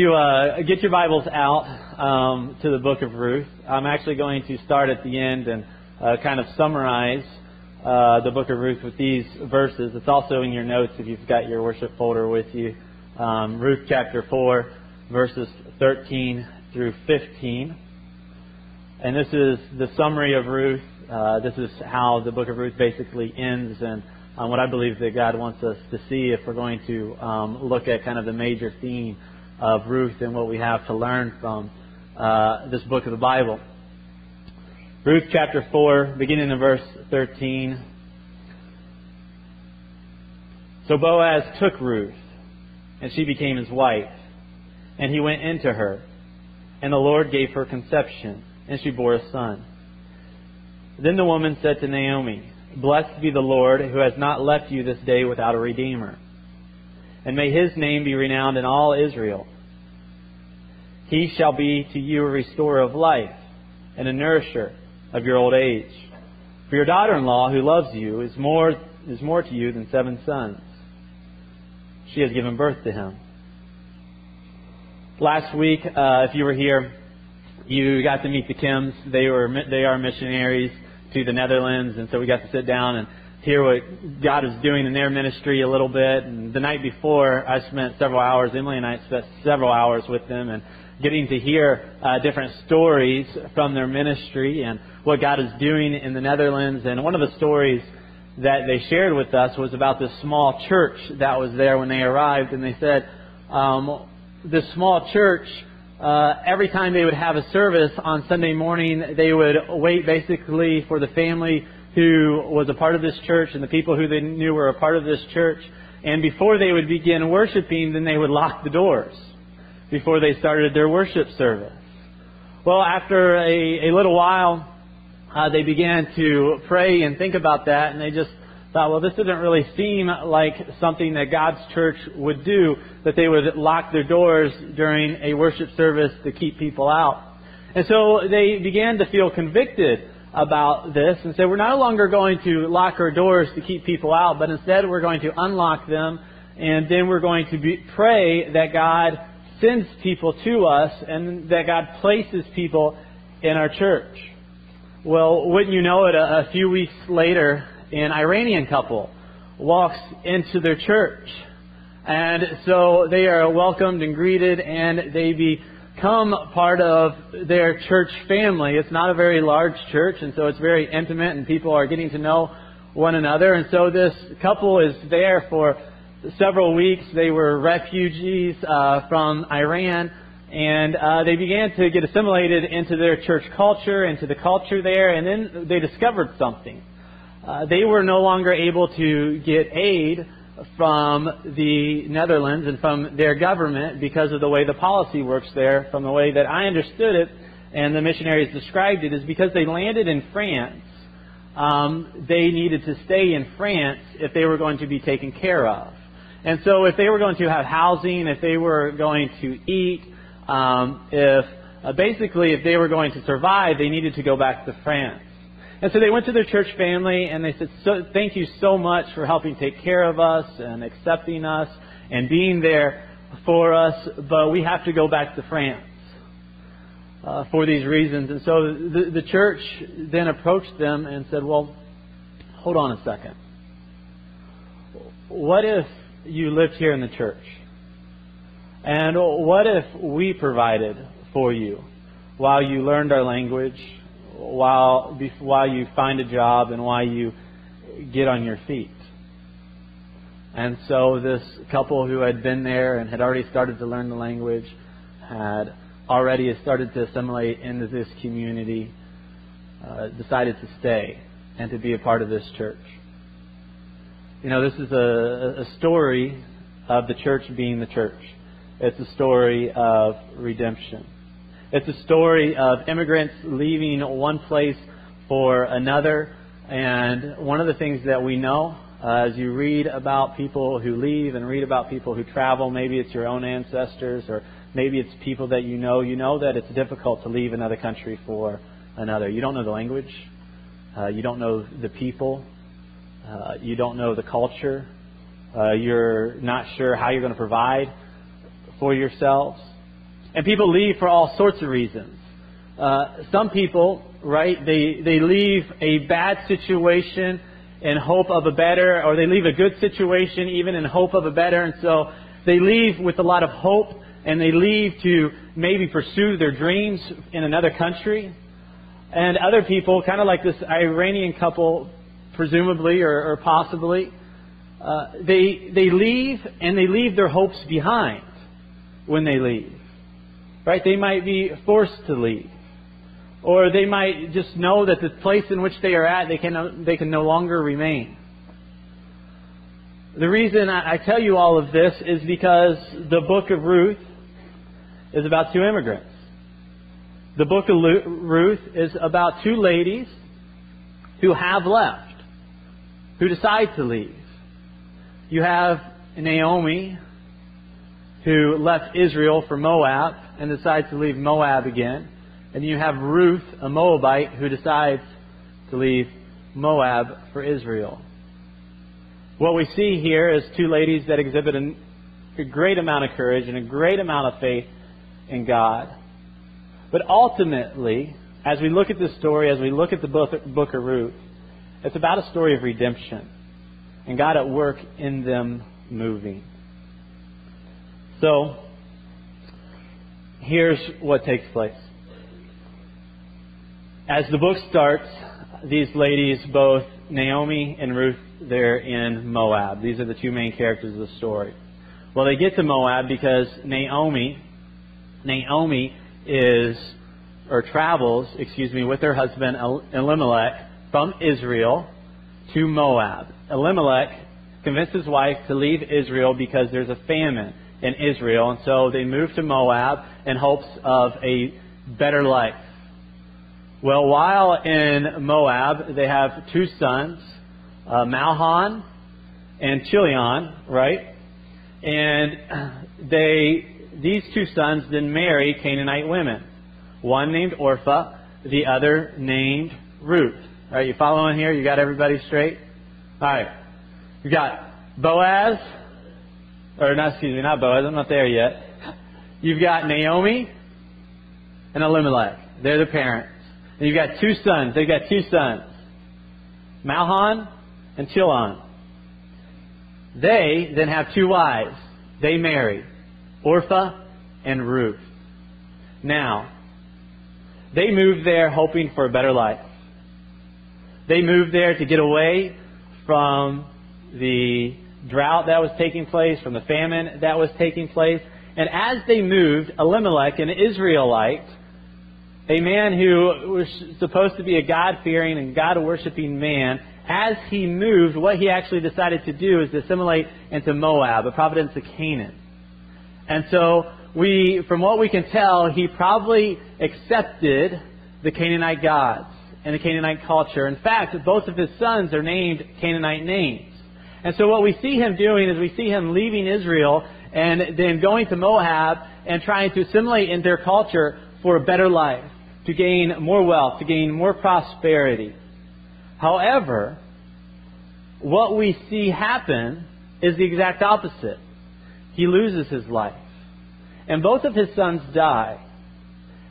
You uh, get your Bibles out um, to the book of Ruth. I'm actually going to start at the end and uh, kind of summarize uh, the book of Ruth with these verses. It's also in your notes if you've got your worship folder with you. Um, Ruth chapter 4, verses 13 through 15. And this is the summary of Ruth. Uh, this is how the book of Ruth basically ends and um, what I believe that God wants us to see if we're going to um, look at kind of the major theme of Ruth and what we have to learn from uh, this book of the Bible. Ruth chapter 4, beginning in verse 13. So Boaz took Ruth, and she became his wife, and he went into her, and the Lord gave her conception, and she bore a son. Then the woman said to Naomi, Blessed be the Lord, who has not left you this day without a redeemer and may his name be renowned in all Israel. He shall be to you a restorer of life and a nourisher of your old age. For your daughter in law, who loves you, is more, is more to you than seven sons. She has given birth to him. Last week, uh, if you were here, you got to meet the Kims. They were they are missionaries to the Netherlands, and so we got to sit down and hear what God is doing in their ministry a little bit. And the night before, I spent several hours, Emily and I spent several hours with them and getting to hear uh, different stories from their ministry and what God is doing in the Netherlands. And one of the stories that they shared with us was about this small church that was there when they arrived. And they said, um, this small church, uh, every time they would have a service on Sunday morning, they would wait basically for the family who was a part of this church and the people who they knew were a part of this church. And before they would begin worshiping, then they would lock the doors before they started their worship service. Well, after a, a little while, uh, they began to pray and think about that, and they just thought, well, this doesn't really seem like something that God's church would do, that they would lock their doors during a worship service to keep people out. And so they began to feel convicted about this and said, we're no longer going to lock our doors to keep people out, but instead we're going to unlock them, and then we're going to be, pray that God sends people to us and that God places people in our church. Well, wouldn't you know it, a, a few weeks later, an Iranian couple walks into their church. And so they are welcomed and greeted, and they be become part of their church family. It's not a very large church, and so it's very intimate, and people are getting to know one another. And so this couple is there for several weeks. They were refugees uh, from Iran, and uh, they began to get assimilated into their church culture, into the culture there, and then they discovered something. Uh, they were no longer able to get aid from the Netherlands and from their government because of the way the policy works there, from the way that I understood it and the missionaries described it, is because they landed in France. Um, they needed to stay in France if they were going to be taken care of. And so, if they were going to have housing, if they were going to eat, um, if uh, basically if they were going to survive, they needed to go back to France. And so they went to their church family and they said, so, Thank you so much for helping take care of us and accepting us and being there for us, but we have to go back to France uh, for these reasons. And so the, the church then approached them and said, Well, hold on a second. What if you lived here in the church? And what if we provided for you while you learned our language, while while you find a job and while you get on your feet. And so this couple who had been there and had already started to learn the language had already started to assimilate into this community, uh, decided to stay and to be a part of this church. You know, this is a, a story of the church being the church. It's a story of redemption. It's a story of immigrants leaving one place for another. And one of the things that we know uh, as you read about people who leave and read about people who travel, maybe it's your own ancestors or maybe it's people that you know, you know that it's difficult to leave another country for another. You don't know the language, uh, you don't know the people, uh, you don't know the culture, uh, you're not sure how you're going to provide for yourselves. And people leave for all sorts of reasons. Uh, some people, right, they, they leave a bad situation in hope of a better, or they leave a good situation even in hope of a better, and so they leave with a lot of hope, and they leave to maybe pursue their dreams in another country. And other people, kind of like this Iranian couple, presumably or, or possibly, uh, they, they leave and they leave their hopes behind when they leave. Right? They might be forced to leave. Or they might just know that the place in which they are at, they can, they can no longer remain. The reason I tell you all of this is because the book of Ruth is about two immigrants. The book of Ruth is about two ladies who have left, who decide to leave. You have Naomi, who left Israel for Moab and decides to leave Moab again. And you have Ruth, a Moabite, who decides to leave Moab for Israel. What we see here is two ladies that exhibit a great amount of courage and a great amount of faith in God. But ultimately, as we look at this story, as we look at the book, book of Ruth, it's about a story of redemption and God at work in them moving. So, here's what takes place. As the book starts, these ladies, both Naomi and Ruth, they're in Moab. These are the two main characters of the story. Well, they get to Moab because Naomi, Naomi is, or travels, excuse me, with her husband Elimelech from Israel to Moab. Elimelech convinced his wife to leave Israel because there's a famine in Israel, and so they moved to Moab in hopes of a better life. Well, while in Moab, they have two sons, uh, Mahlon and Chilion, right? And they, these two sons then marry Canaanite women. One named Orpha, the other named Ruth. All right, you following here? You got everybody straight? All right. You got Boaz, or not, excuse me, not Boaz, I'm not there yet. You've got Naomi and Elimelech. They're the parents. And you've got two sons. They've got two sons. Mahlon and Chilion. They then have two wives. They marry Orpha and Ruth. Now, they moved there hoping for a better life. They moved there to get away from the drought that was taking place, from the famine that was taking place. And as they moved, Elimelech, an Israelite, a man who was supposed to be a God fearing and God worshiping man, as he moved, what he actually decided to do is to assimilate into Moab, a province of Canaan. And so, we, from what we can tell, he probably accepted the Canaanite gods and the Canaanite culture. In fact, both of his sons are named Canaanite names. And so what we see him doing is we see him leaving Israel and then going to Moab and trying to assimilate in their culture for a better life, to gain more wealth, to gain more prosperity. However, what we see happen is the exact opposite. He loses his life. And both of his sons die.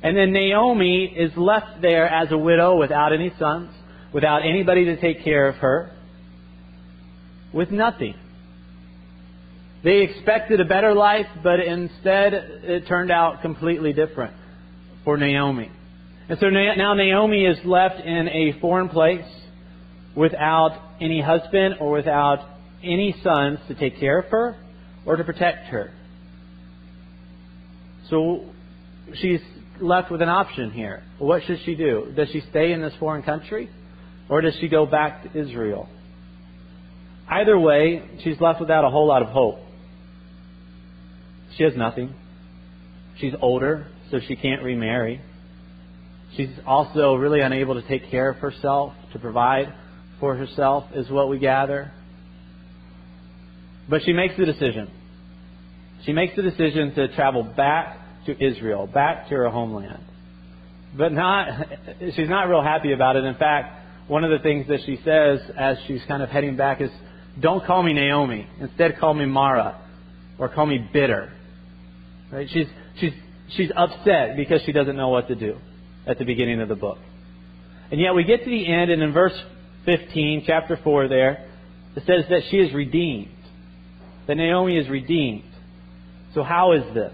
And then Naomi is left there as a widow without any sons, without anybody to take care of her, with nothing. They expected a better life, but instead it turned out completely different for Naomi. And so now Naomi is left in a foreign place without any husband or without any sons to take care of her or to protect her. So she's left with an option here. What should she do? Does she stay in this foreign country? Or does she go back to Israel? Either way, she's left without a whole lot of hope. She has nothing. She's older, so she can't remarry. She's also really unable to take care of herself, to provide for herself, is what we gather. But she makes the decision. She makes the decision to travel back to Israel, back to her homeland. But not, she's not real happy about it. In fact, one of the things that she says as she's kind of heading back is, don't call me Naomi. Instead, call me Mara or call me bitter. Right? She's, she's she's upset because she doesn't know what to do at the beginning of the book. And yet we get to the end, and in verse 15, chapter 4 there, it says that she is redeemed. That Naomi is redeemed. So how is this?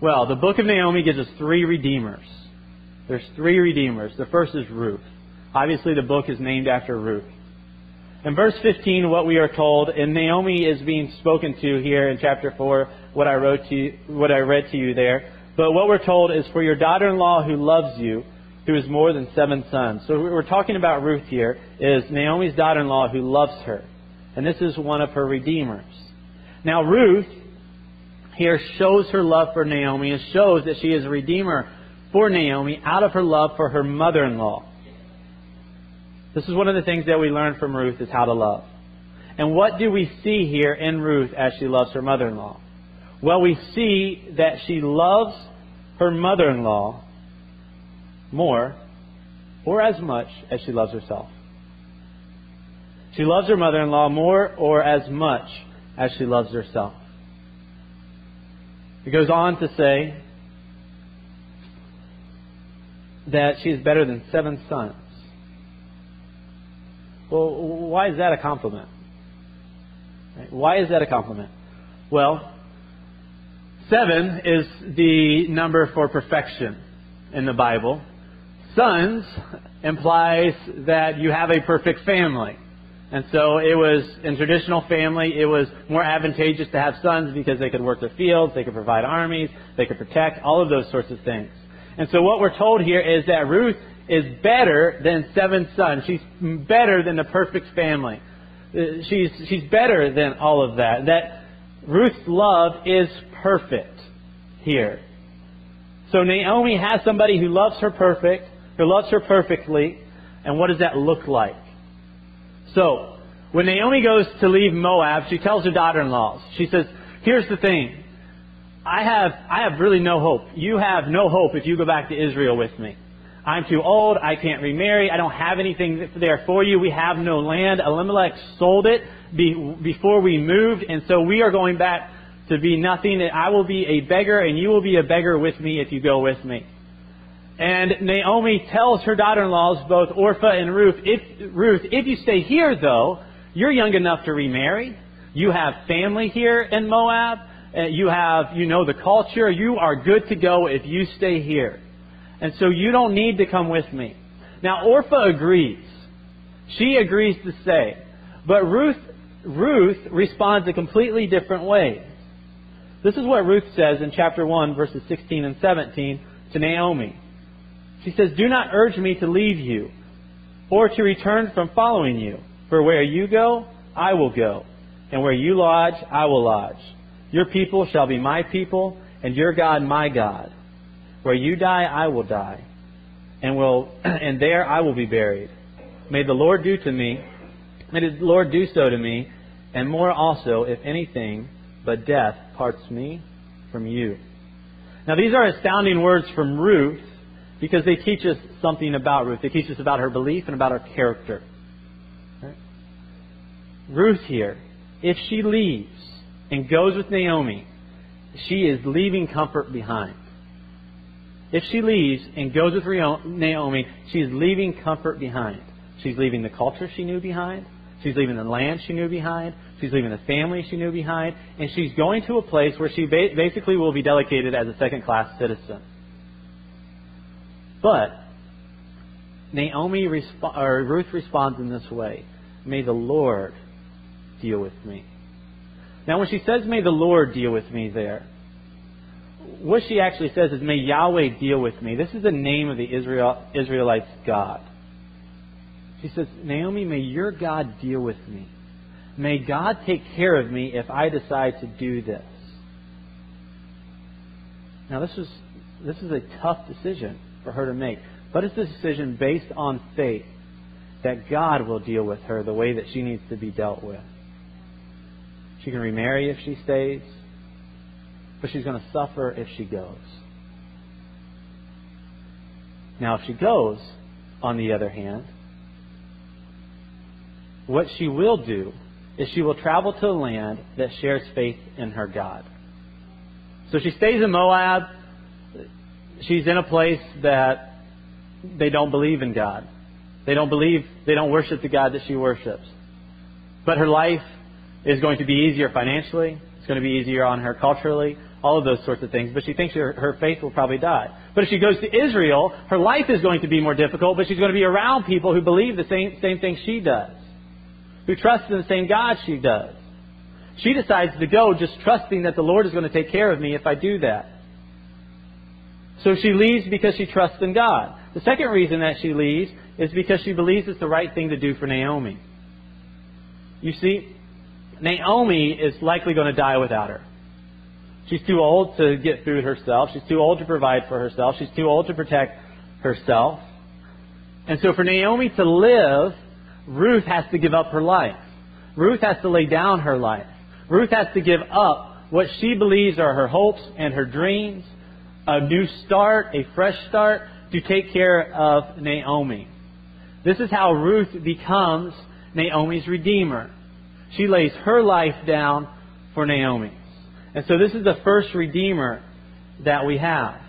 Well, the book of Naomi gives us three redeemers. There's three redeemers. The first is Ruth. Obviously, the book is named after Ruth. In verse 15, what we are told, and Naomi is being spoken to here in chapter 4, what I wrote to you, what I read to you there. But what we're told is for your daughter-in-law who loves you, who is more than seven sons. So we're talking about Ruth here, is Naomi's daughter-in-law who loves her. And this is one of her redeemers. Now Ruth here shows her love for Naomi and shows that she is a redeemer for Naomi out of her love for her mother-in-law. This is one of the things that we learn from Ruth is how to love. And what do we see here in Ruth as she loves her mother-in-law? Well, we see that she loves her mother-in-law more or as much as she loves herself. She loves her mother-in-law more or as much as she loves herself. It goes on to say that she is better than seven sons. Well, why is that a compliment? Why is that a compliment? Well, seven is the number for perfection in the Bible. Sons implies that you have a perfect family. And so it was, in traditional family, it was more advantageous to have sons because they could work the fields, they could provide armies, they could protect, all of those sorts of things. And so what we're told here is that Ruth is better than seven sons. She's better than the perfect family. Uh, she's, she's better than all of that. That Ruth's love is perfect here. So Naomi has somebody who loves her perfect, who loves her perfectly, and what does that look like? So, when Naomi goes to leave Moab, she tells her daughter-in-laws, she says, here's the thing. I have, I have really no hope. You have no hope if you go back to Israel with me. I'm too old. I can't remarry. I don't have anything there for you. We have no land. Elimelech sold it before we moved, and so we are going back to be nothing. I will be a beggar, and you will be a beggar with me if you go with me. And Naomi tells her daughter-in-laws, both Orpha and Ruth, if, Ruth, if you stay here, though, you're young enough to remarry. You have family here in Moab. Uh, you have, you know the culture. You are good to go if you stay here. And so you don't need to come with me. Now, Orpha agrees. She agrees to stay. But Ruth, Ruth responds a completely different way. This is what Ruth says in chapter 1, verses 16 and 17 to Naomi. She says, Do not urge me to leave you or to return from following you. For where you go, I will go, and where you lodge, I will lodge. Your people shall be my people, and your God my God. Where you die, I will die, and will and there I will be buried. May the Lord do to me, may the Lord do so to me, and more also, if anything but death parts me from you. Now these are astounding words from Ruth because they teach us something about Ruth. They teach us about her belief and about her character. Ruth here, if she leaves and goes with Naomi, she is leaving comfort behind. If she leaves and goes with Naomi, she is leaving comfort behind. She's leaving the culture she knew behind. She's leaving the land she knew behind. She's leaving the family she knew behind. And she's going to a place where she basically will be delegated as a second class citizen. But Naomi resp- or Ruth responds in this way May the Lord deal with me. Now, when she says, May the Lord deal with me there, what she actually says is, May Yahweh deal with me. This is the name of the Israel, Israelites' God. She says, Naomi, may your God deal with me. May God take care of me if I decide to do this. Now, this is, this is a tough decision for her to make. But it's a decision based on faith that God will deal with her the way that she needs to be dealt with. She can remarry if she stays, but she's going to suffer if she goes. Now, if she goes, on the other hand, what she will do is she will travel to a land that shares faith in her God. So she stays in Moab. She's in a place that they don't believe in God. They don't believe, they don't worship the God that she worships. But her life is going to be easier financially. It's going to be easier on her culturally, all of those sorts of things. But she thinks her, her faith will probably die. But if she goes to Israel, her life is going to be more difficult, but she's going to be around people who believe the same, same thing she does, who trust in the same God she does. She decides to go just trusting that the Lord is going to take care of me if I do that. So she leaves because she trusts in God. The second reason that she leaves is because she believes it's the right thing to do for Naomi. You see, Naomi is likely going to die without her. She's too old to get food herself. She's too old to provide for herself. She's too old to protect herself. And so for Naomi to live, Ruth has to give up her life. Ruth has to lay down her life. Ruth has to give up what she believes are her hopes and her dreams, a new start, a fresh start, to take care of Naomi. This is how Ruth becomes Naomi's redeemer. She lays her life down for Naomi. And so this is the first redeemer that we have.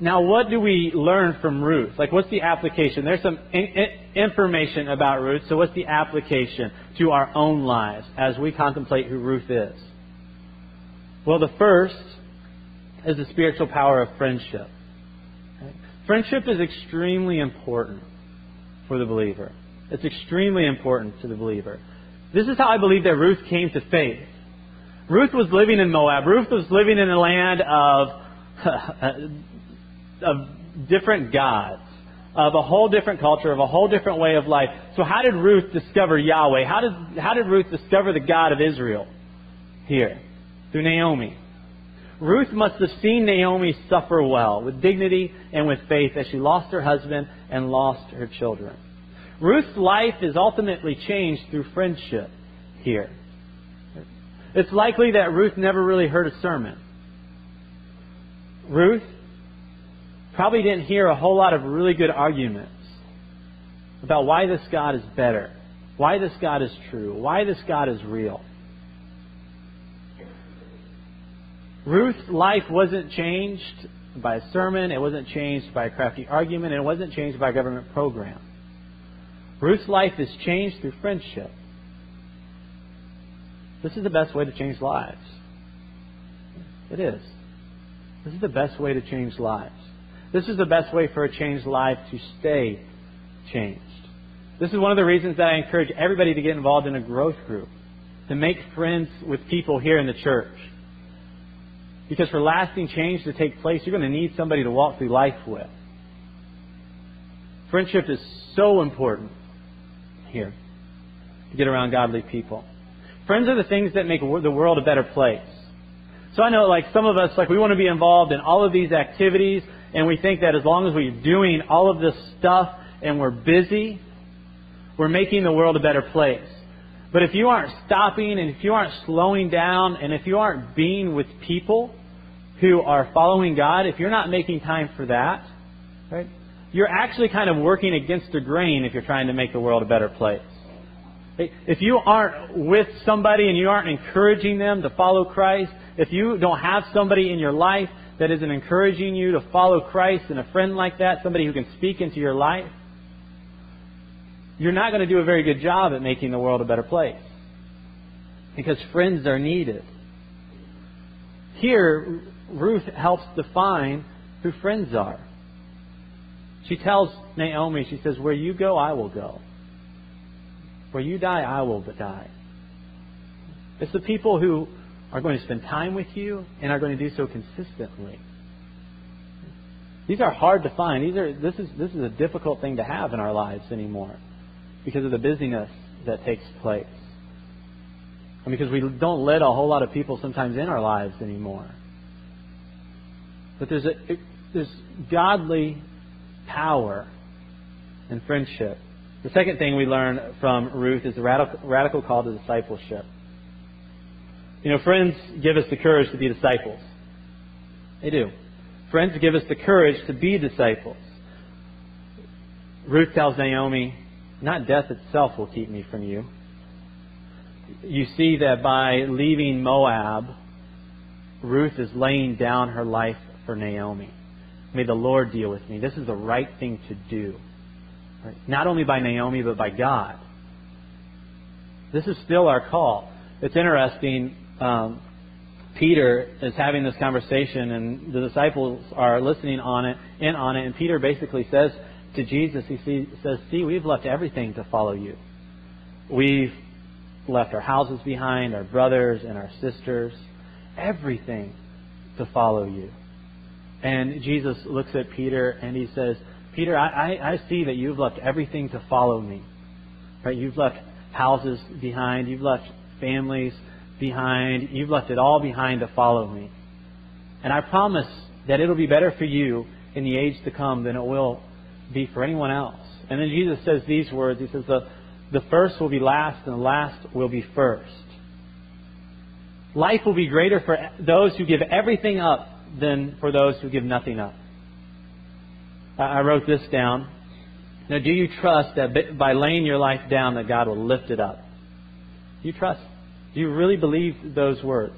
Now, what do we learn from Ruth? Like, what's the application? There's some information about Ruth, so what's the application to our own lives as we contemplate who Ruth is? Well, the first is the spiritual power of friendship. Friendship is extremely important for the believer. It's extremely important to the believer. This is how I believe that Ruth came to faith. Ruth was living in Moab. Ruth was living in a land of of different gods, of a whole different culture, of a whole different way of life. So how did Ruth discover Yahweh? How did, how did Ruth discover the God of Israel? Here, through Naomi. Ruth must have seen Naomi suffer well, with dignity and with faith, as she lost her husband and lost her children. Ruth's life is ultimately changed through friendship here. It's likely that Ruth never really heard a sermon. Ruth probably didn't hear a whole lot of really good arguments about why this God is better, why this God is true, why this God is real. Ruth's life wasn't changed by a sermon, it wasn't changed by a crafty argument, it wasn't changed by a government program. Ruth's life is changed through friendship. This is the best way to change lives. It is. This is the best way to change lives. This is the best way for a changed life to stay changed. This is one of the reasons that I encourage everybody to get involved in a growth group, to make friends with people here in the church. Because for lasting change to take place, you're going to need somebody to walk through life with. Friendship is so important here to get around godly people. Friends are the things that make the world a better place. So I know, like, some of us, like, we want to be involved in all of these activities and we think that as long as we're doing all of this stuff and we're busy, we're making the world a better place. But if you aren't stopping and if you aren't slowing down and if you aren't being with people who are following God, if you're not making time for that, right, you're actually kind of working against the grain if you're trying to make the world a better place. If you aren't with somebody and you aren't encouraging them to follow Christ, if you don't have somebody in your life that isn't encouraging you to follow Christ and a friend like that, somebody who can speak into your life, you're not going to do a very good job at making the world a better place. Because friends are needed. Here, Ruth helps define who friends are. She tells Naomi, she says, Where you go, I will go. Where you die, I will die. It's the people who are going to spend time with you and are going to do so consistently. These are hard to find. These are this is this is a difficult thing to have in our lives anymore because of the busyness that takes place. And because we don't let a whole lot of people sometimes in our lives anymore. But there's a there's godly power in friendship. The second thing we learn from Ruth is the radical, radical call to discipleship. You know, friends give us the courage to be disciples. They do. Friends give us the courage to be disciples. Ruth tells Naomi, Not death itself will keep me from you. You see that by leaving Moab, Ruth is laying down her life for Naomi. May the Lord deal with me. This is the right thing to do. Right? Not only by Naomi, but by God. This is still our call. It's interesting. Um, Peter is having this conversation, and the disciples are listening on it, in on it, and Peter basically says to Jesus, he says, "See, we've left everything to follow you. We've left our houses behind, our brothers and our sisters, everything to follow you." And Jesus looks at Peter and he says, Peter, I, I, I see that you've left everything to follow me. Right? You've left houses behind. You've left families behind. You've left it all behind to follow me. And I promise that it'll be better for you in the age to come than it will be for anyone else. And then Jesus says these words. He says, the, the first will be last and the last will be first. Life will be greater for those who give everything up than for those who give nothing up. I wrote this down. Now, do you trust that by laying your life down that God will lift it up? Do you trust? Do you really believe those words?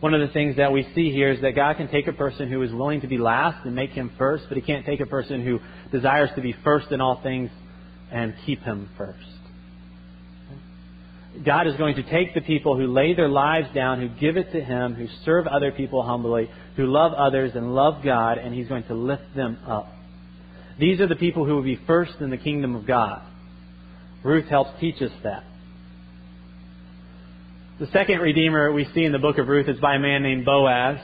One of the things that we see here is that God can take a person who is willing to be last and make him first, but he can't take a person who desires to be first in all things and keep him first. God is going to take the people who lay their lives down, who give it to Him, who serve other people humbly, who love others and love God, and He's going to lift them up. These are the people who will be first in the kingdom of God. Ruth helps teach us that. The second Redeemer we see in the book of Ruth is by a man named Boaz.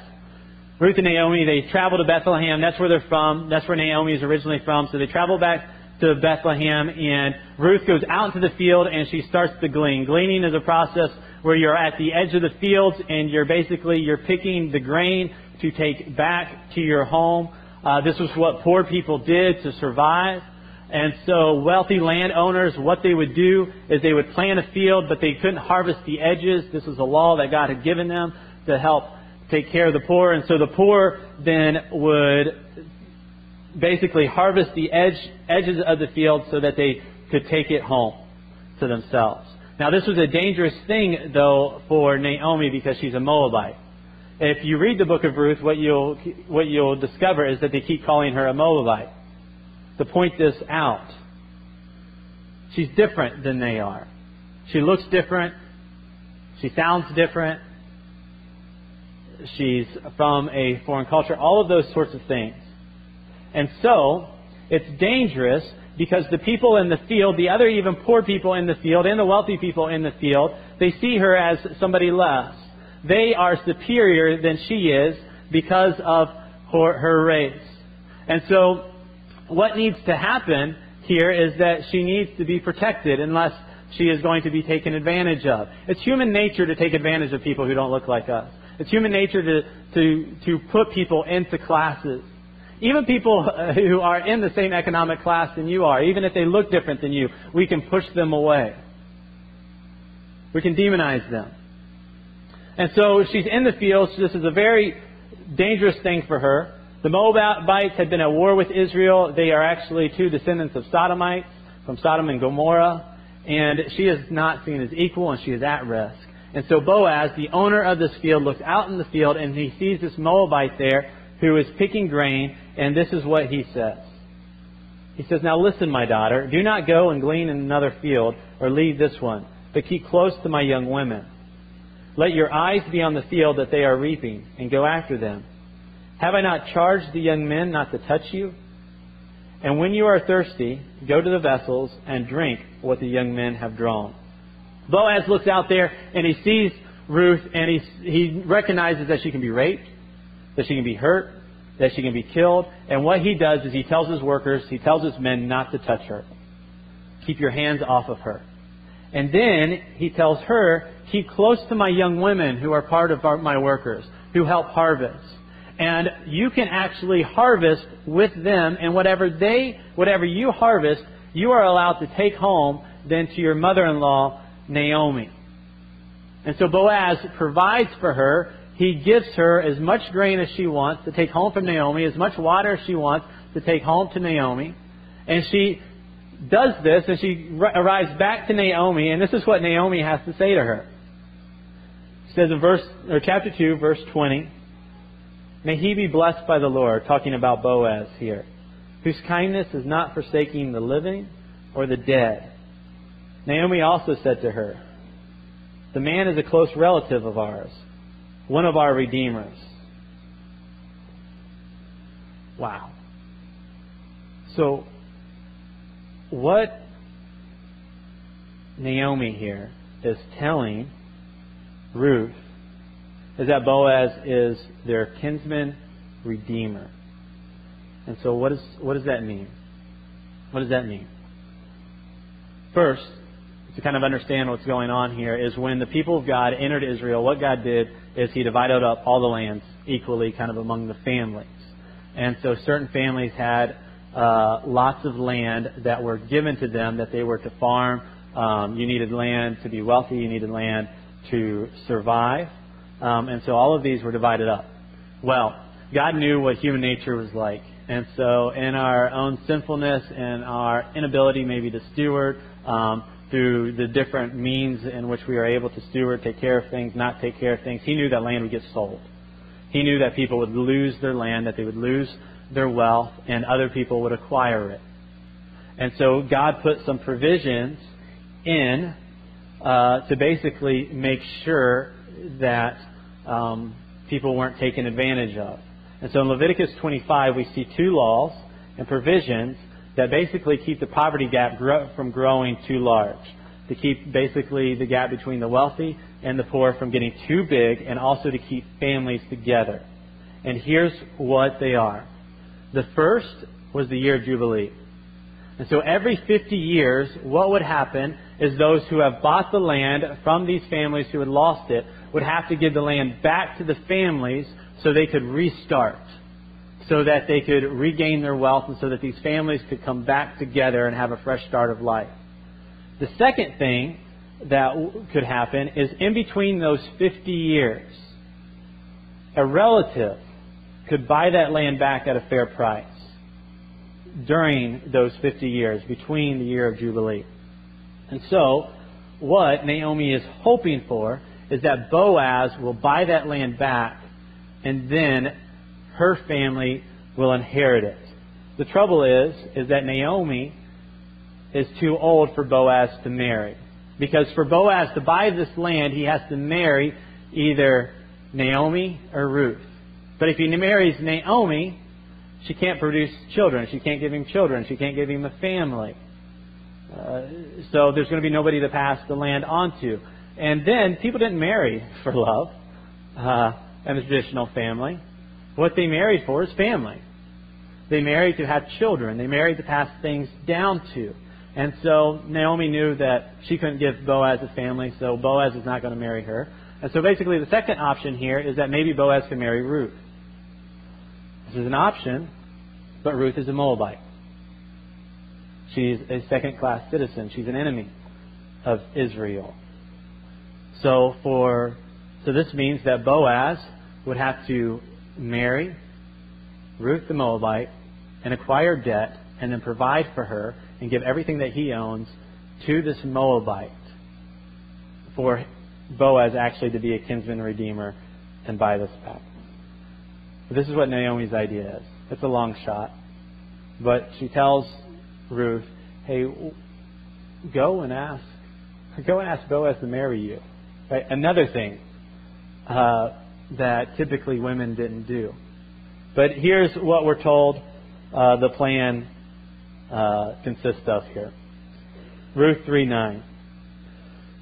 Ruth and Naomi, they travel to Bethlehem. That's where they're from. That's where Naomi is originally from. So they travel back to Bethlehem, and Ruth goes out into the field and she starts to glean. Gleaning is a process where you're at the edge of the fields and you're basically you're picking the grain to take back to your home. Uh, this was what poor people did to survive. And so wealthy landowners, what they would do is they would plant a field, but they couldn't harvest the edges. This was a law that God had given them to help take care of the poor. And so the poor then would basically harvest the edge, edges of the field so that they could take it home to themselves. Now, this was a dangerous thing, though, for Naomi because she's a Moabite. If you read the book of Ruth, what you'll, what you'll discover is that they keep calling her a Moabite. To point this out, she's different than they are. She looks different. She sounds different. She's from a foreign culture. All of those sorts of things. And so, it's dangerous because the people in the field, the other even poor people in the field, and the wealthy people in the field, they see her as somebody less. They are superior than she is because of her, her race. And so, what needs to happen here is that she needs to be protected unless she is going to be taken advantage of. It's human nature to take advantage of people who don't look like us. It's human nature to, to, to put people into classes. Even people uh, who are in the same economic class than you are, even if they look different than you, we can push them away. We can demonize them. And so she's in the fields. This is a very dangerous thing for her. The Moabites had been at war with Israel. They are actually two descendants of Sodomites from Sodom and Gomorrah. And she is not seen as equal and she is at risk. And so Boaz, the owner of this field, looks out in the field and he sees this Moabite there who is picking grain, and this is what he says. He says, Now listen, my daughter, do not go and glean in another field or leave this one, but keep close to my young women. Let your eyes be on the field that they are reaping, and go after them. Have I not charged the young men not to touch you? And when you are thirsty, go to the vessels and drink what the young men have drawn. Boaz looks out there and he sees Ruth and he, he recognizes that she can be raped that she can be hurt, that she can be killed. And what he does is he tells his workers, he tells his men not to touch her. Keep your hands off of her. And then he tells her, keep close to my young women who are part of our, my workers, who help harvest. And you can actually harvest with them, and whatever they, whatever you harvest, you are allowed to take home then to your mother-in-law, Naomi. And so Boaz provides for her he gives her as much grain as she wants to take home from Naomi, as much water as she wants to take home to Naomi. And she does this, and she arrives back to Naomi, and this is what Naomi has to say to her. It says in verse or chapter 2, verse 20, May he be blessed by the Lord, talking about Boaz here, whose kindness is not forsaking the living or the dead. Naomi also said to her, The man is a close relative of ours, one of our redeemers. Wow. So, what Naomi here is telling Ruth is that Boaz is their kinsman redeemer. And so, what, is, what does that mean? What does that mean? First, to kind of understand what's going on here, is when the people of God entered Israel, what God did is He divided up all the lands equally, kind of among the families. And so, certain families had uh, lots of land that were given to them that they were to farm. Um, you needed land to be wealthy, you needed land to survive. Um, and so all of these were divided up. Well, God knew what human nature was like. And so in our own sinfulness and our inability maybe to steward, um, through the different means in which we are able to steward, take care of things, not take care of things, he knew that land would get sold. He knew that people would lose their land, that they would lose their wealth, and other people would acquire it. And so God put some provisions in uh, to basically make sure that um, people weren't taken advantage of. And so in Leviticus 25, we see two laws and provisions that basically keep the poverty gap grow, from growing too large. To keep basically the gap between the wealthy and the poor from getting too big, and also to keep families together. And here's what they are. The first was the year of Jubilee. And so every 50 years, what would happen is those who have bought the land from these families who had lost it would have to give the land back to the families so they could restart, so that they could regain their wealth, and so that these families could come back together and have a fresh start of life. The second thing that could happen is in between those 50 years, a relative could buy that land back at a fair price during those 50 years, between the year of Jubilee. And so, what Naomi is hoping for is that Boaz will buy that land back and then her family will inherit it. The trouble is, is that Naomi is too old for Boaz to marry. Because for Boaz to buy this land, he has to marry either Naomi or Ruth. But if he marries Naomi, she can't produce children. She can't give him children. She can't give him a family. Uh, so there's going to be nobody to pass the land on to. And then people didn't marry for love uh, in the traditional family. What they married for is family. They married to have children. They married to pass things down to. And so Naomi knew that she couldn't give Boaz a family, so Boaz is not going to marry her. And so basically the second option here is that maybe Boaz can marry Ruth. This is an option, but Ruth is a Moabite. She's a second class citizen. She's an enemy of Israel. So for so this means that Boaz would have to marry Ruth the Moabite and acquire debt and then provide for her and give everything that he owns to this Moabite for Boaz actually to be a kinsman redeemer and buy this back. This is what Naomi's idea is. It's a long shot. But she tells Ruth, hey, go and ask. Go and ask Boaz to marry you. Right? Another thing uh, that typically women didn't do. But here's what we're told uh, the plan uh, consists of here. Ruth 3 9.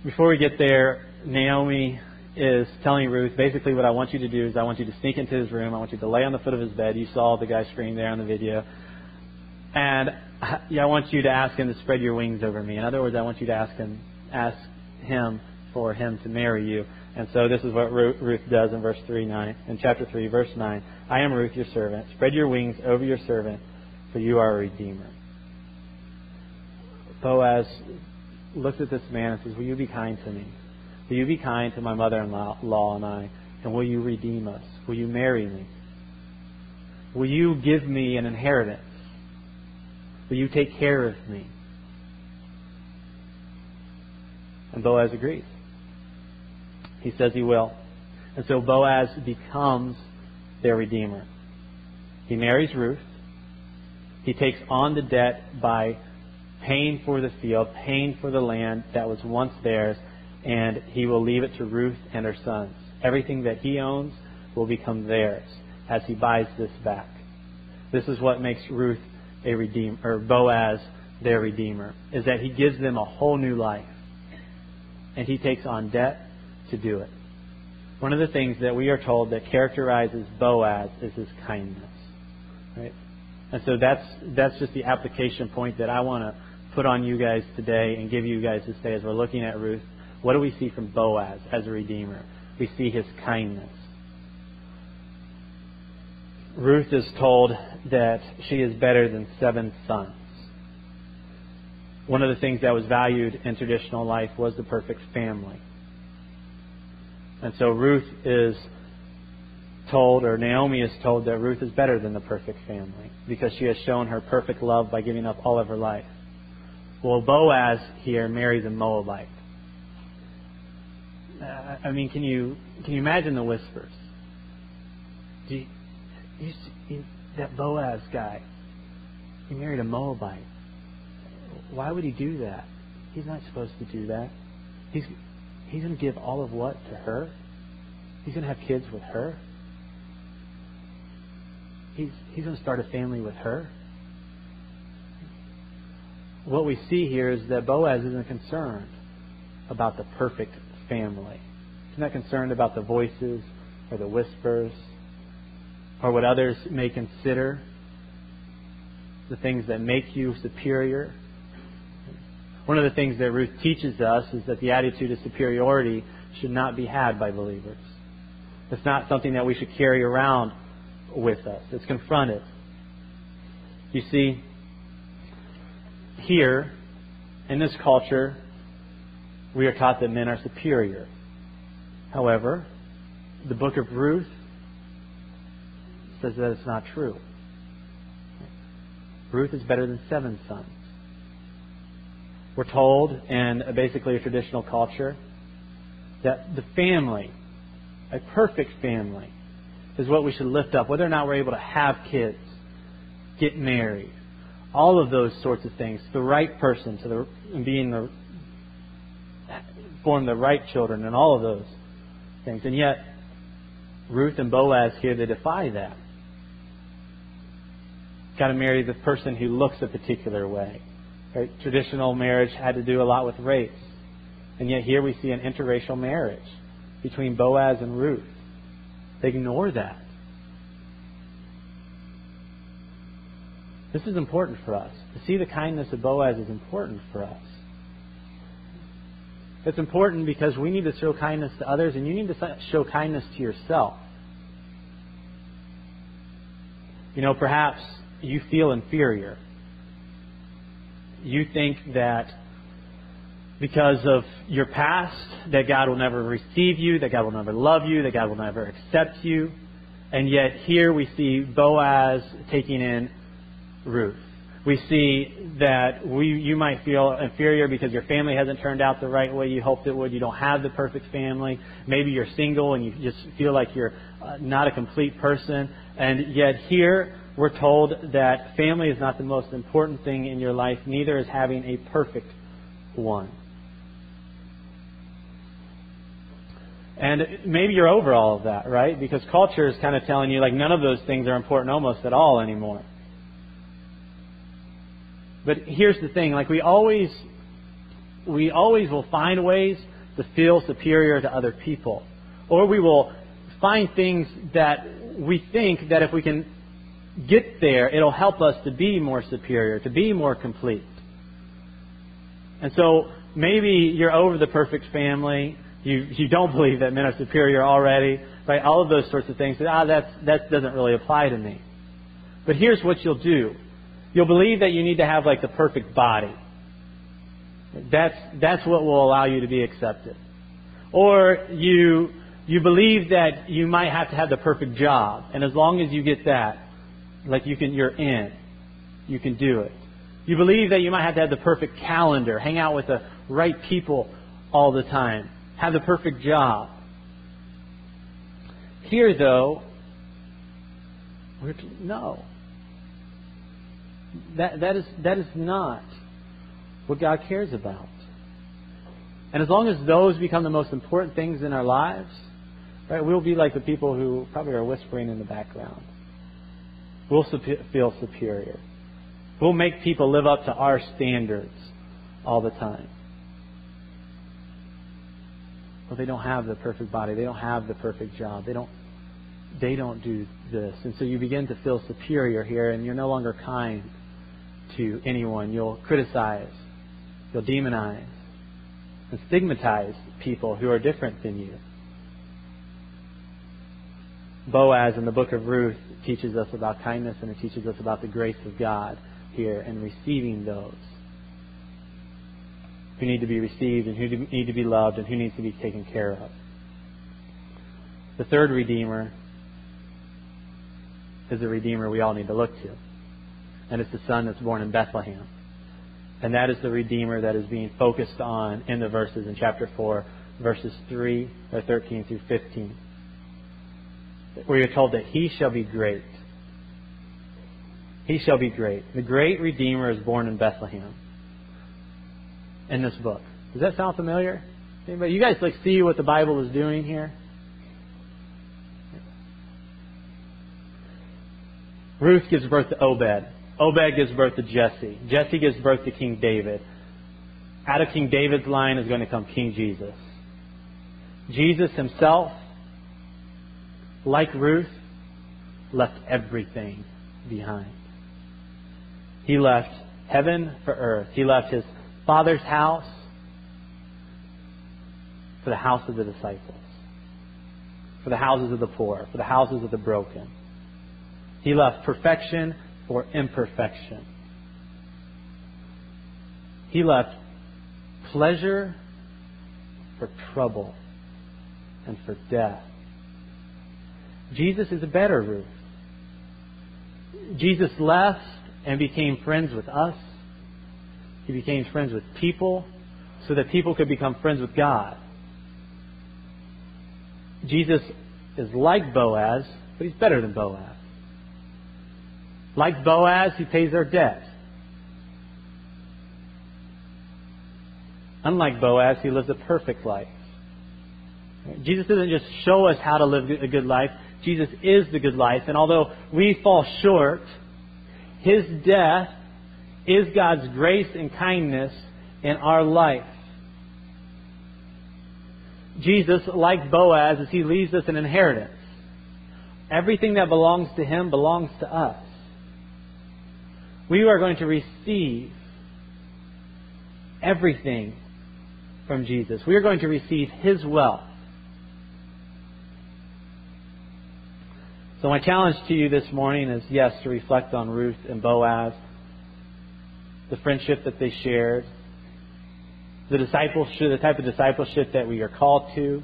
Before we get there, Naomi is telling Ruth, basically what I want you to do is I want you to sneak into his room. I want you to lay on the foot of his bed. You saw the guy scream there on the video. And I want you to ask him to spread your wings over me. In other words, I want you to ask him, ask him for him to marry you. And so this is what Ruth does in verse 3, 9, in chapter 3, verse 9. I am Ruth, your servant. Spread your wings over your servant, for you are a redeemer. Boaz looks at this man and says, Will you be kind to me? Will you be kind to my mother in law and I? And will you redeem us? Will you marry me? Will you give me an inheritance? Will you take care of me? And Boaz agrees. He says he will. And so Boaz becomes their redeemer. He marries Ruth. He takes on the debt by paying for the field, paying for the land that was once theirs, and he will leave it to Ruth and her sons. Everything that he owns will become theirs as he buys this back. This is what makes Ruth a redeemer, or Boaz their redeemer, is that he gives them a whole new life. And he takes on debt to do it. One of the things that we are told that characterizes Boaz is his kindness. Right? And so that's that's just the application point that I want to put on you guys today and give you guys to say as we're looking at Ruth. What do we see from Boaz as a redeemer? We see his kindness. Ruth is told that she is better than seven sons. One of the things that was valued in traditional life was the perfect family. And so Ruth is told, or Naomi is told, that Ruth is better than the perfect family because she has shown her perfect love by giving up all of her life. Well, Boaz here marries a Moabite. Uh, I mean, can you can you imagine the whispers? Do you, you see, that Boaz guy, he married a Moabite. Why would he do that? He's not supposed to do that. He's he's going to give all of what to her. He's going to have kids with her. He's he's going to start a family with her. What we see here is that Boaz isn't concerned about the perfect family. He's not concerned about the voices or the whispers or what others may consider, the things that make you superior. One of the things that Ruth teaches us is that the attitude of superiority should not be had by believers. It's not something that we should carry around with us. It's confronted. You see, here, in this culture, we are taught that men are superior. However, the book of Ruth says that it's not true. Ruth is better than seven sons. We're told in basically a traditional culture that the family, a perfect family, is what we should lift up. Whether or not we're able to have kids, get married, all of those sorts of things, the right person to the being the form the right children and all of those things. And yet Ruth and Boaz here they defy that got to marry the person who looks a particular way. Right? Traditional marriage had to do a lot with race. And yet here we see an interracial marriage between Boaz and Ruth. They ignore that. This is important for us. To see the kindness of Boaz is important for us. It's important because we need to show kindness to others and you need to show kindness to yourself. You know, perhaps you feel inferior. You think that because of your past, that God will never receive you, that God will never love you, that God will never accept you. And yet here we see Boaz taking in Ruth. We see that we, you might feel inferior because your family hasn't turned out the right way you hoped it would. You don't have the perfect family. Maybe you're single and you just feel like you're uh, not a complete person. And yet here we're told that family is not the most important thing in your life, neither is having a perfect one. And maybe you're over all of that, right? Because culture is kind of telling you like none of those things are important almost at all anymore. But here's the thing, like we always we always will find ways to feel superior to other people. Or we will find things that we think that if we can get there, it'll help us to be more superior, to be more complete. And so maybe you're over the perfect family. You, you don't believe that men are superior already, right? All of those sorts of things. Ah, that's, that doesn't really apply to me. But here's what you'll do. You'll believe that you need to have like the perfect body. That's, that's what will allow you to be accepted. Or you, you believe that you might have to have the perfect job. And as long as you get that, like you can, you're in. You can do it. You believe that you might have to have the perfect calendar, hang out with the right people all the time, have the perfect job. Here, though, we're no. That, that, is, that is not what God cares about. And as long as those become the most important things in our lives, right, we'll be like the people who probably are whispering in the background. We'll feel superior. We'll make people live up to our standards all the time. Well, they don't have the perfect body. They don't have the perfect job. They don't they don't do this. And so you begin to feel superior here and you're no longer kind to anyone. You'll criticize. You'll demonize and stigmatize people who are different than you. Boaz in the book of Ruth teaches us about kindness and it teaches us about the grace of God here and receiving those who need to be received and who need to be loved and who needs to be taken care of. The third Redeemer is the Redeemer we all need to look to. And it's the Son that's born in Bethlehem. And that is the Redeemer that is being focused on in the verses in chapter 4, verses 3 or 13 through 15. Where you're told that he shall be great. He shall be great. The great Redeemer is born in Bethlehem in this book. Does that sound familiar? Anybody? You guys like see what the Bible is doing here? Ruth gives birth to Obed. Obed gives birth to Jesse. Jesse gives birth to King David. Out of King David's line is going to come King Jesus. Jesus himself, like Ruth, left everything behind. He left heaven for earth. He left his father's house for the house of the disciples, for the houses of the poor, for the houses of the broken. He left perfection for imperfection. He left pleasure for trouble and for death. Jesus is a better Ruth. Jesus left and became friends with us. He became friends with people so that people could become friends with God. Jesus is like Boaz, but he's better than Boaz. Like Boaz, he pays our debt. Unlike Boaz, he lives a perfect life. Jesus doesn't just show us how to live a good life. Jesus is the good life. And although we fall short, his death is God's grace and kindness in our life. Jesus, like Boaz, as he leaves us an inheritance. Everything that belongs to him belongs to us we are going to receive everything from Jesus. We are going to receive His wealth. So, my challenge to you this morning is yes, to reflect on Ruth and Boaz, the friendship that they shared, the discipleship, the type of discipleship that we are called to,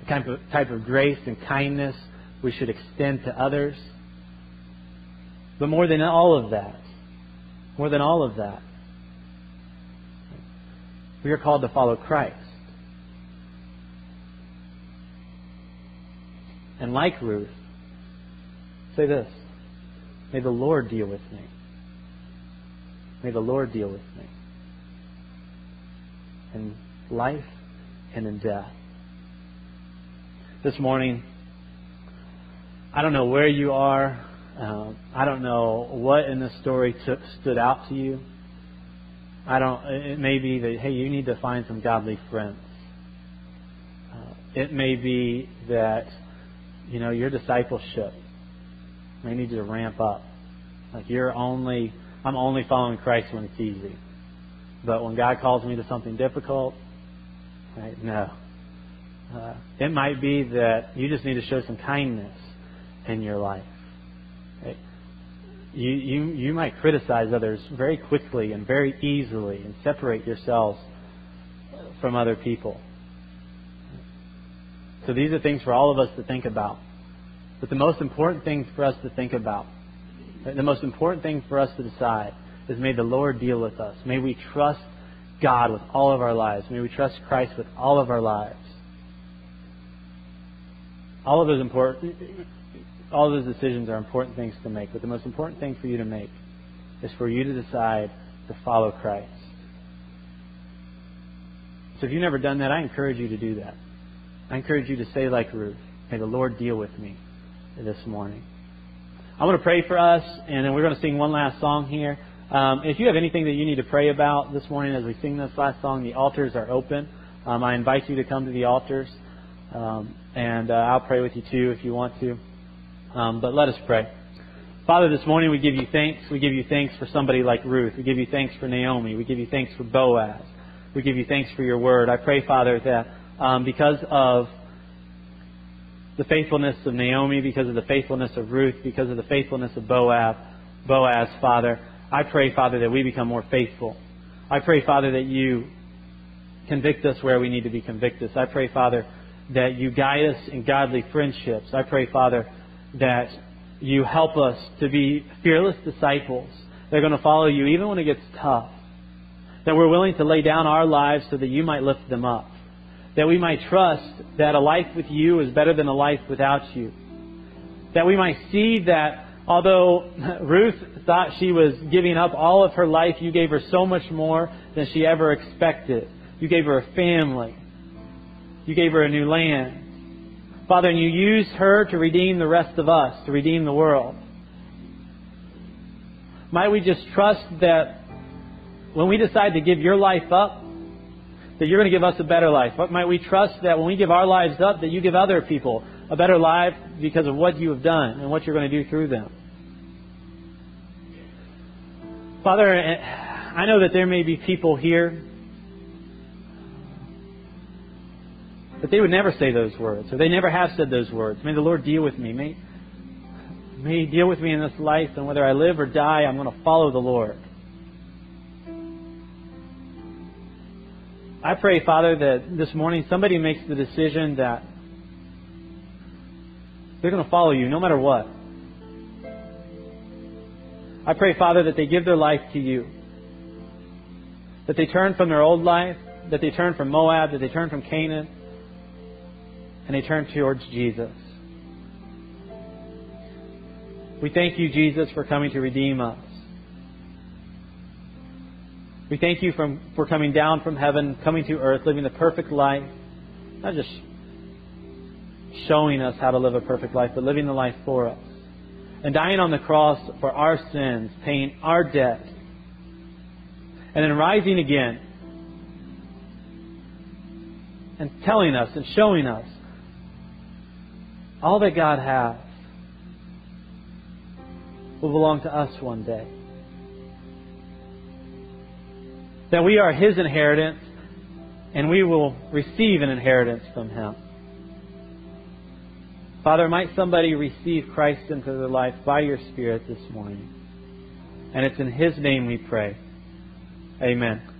the type of, type of grace and kindness we should extend to others. But more than all of that, more than all of that, we are called to follow Christ. And like Ruth, say this May the Lord deal with me. May the Lord deal with me. In life and in death. This morning, I don't know where you are. Um, I don't know what in the story took, stood out to you. I don't. It may be that hey, you need to find some godly friends. Uh, it may be that you know your discipleship may need to ramp up. Like you're only, I'm only following Christ when it's easy, but when God calls me to something difficult, right? No. Uh, it might be that you just need to show some kindness in your life you, you, you might criticize others very quickly and very easily and separate yourselves from other people. So these are things for all of us to think about. But the most important thing for us to think about, the most important thing for us to decide is may the Lord deal with us. May we trust God with all of our lives. May we trust Christ with all of our lives. All of those important, all those decisions are important things to make. But the most important thing for you to make is for you to decide to follow Christ. So if you've never done that, I encourage you to do that. I encourage you to say like Ruth, May the Lord deal with me this morning. I want to pray for us, and then we're going to sing one last song here. Um, if you have anything that you need to pray about this morning as we sing this last song, the altars are open. Um, I invite you to come to the altars, um, and uh, I'll pray with you too if you want to. Um, but let us pray. Father, this morning we give you thanks. We give you thanks for somebody like Ruth. We give you thanks for Naomi. We give you thanks for Boaz. We give you thanks for your word. I pray, Father, that um, because of the faithfulness of Naomi, because of the faithfulness of Ruth, because of the faithfulness of Boaz, Boaz, Father, I pray, Father, that we become more faithful. I pray, Father, that you convict us where we need to be convicted. I pray, Father, that you guide us in godly friendships. I pray, Father, that you help us to be fearless disciples. They're going to follow you even when it gets tough. That we're willing to lay down our lives so that you might lift them up. That we might trust that a life with you is better than a life without you. That we might see that although Ruth thought she was giving up all of her life, you gave her so much more than she ever expected. You gave her a family. You gave her a new land. Father, and you used her to redeem the rest of us, to redeem the world. Might we just trust that when we decide to give your life up, that you're going to give us a better life? What might we trust that when we give our lives up, that you give other people a better life because of what you have done and what you're going to do through them? Father, eh, I know that there may be people here that they would never say those words, or they never have said those words. May the Lord deal with me. May, may He deal with me in this life, and whether I live or die, I'm going to follow the Lord. I pray, Father, that this morning somebody makes the decision that they're going to follow you no matter what. I pray, Father, that they give their life to you. That they turn from their old life, that they turn from Moab, that they turn from Canaan, and they turn towards Jesus. We thank you, Jesus, for coming to redeem us. We thank you from, for coming down from heaven, coming to earth, living the perfect life. Not just showing us how to live a perfect life, but living the life for us. And dying on the cross for our sins, paying our debt. And then rising again and telling us and showing us all that God has will belong to us one day. That we are His inheritance and we will receive an inheritance from Him. Father, might somebody receive Christ into their life by your Spirit this morning. And it's in His name we pray. Amen.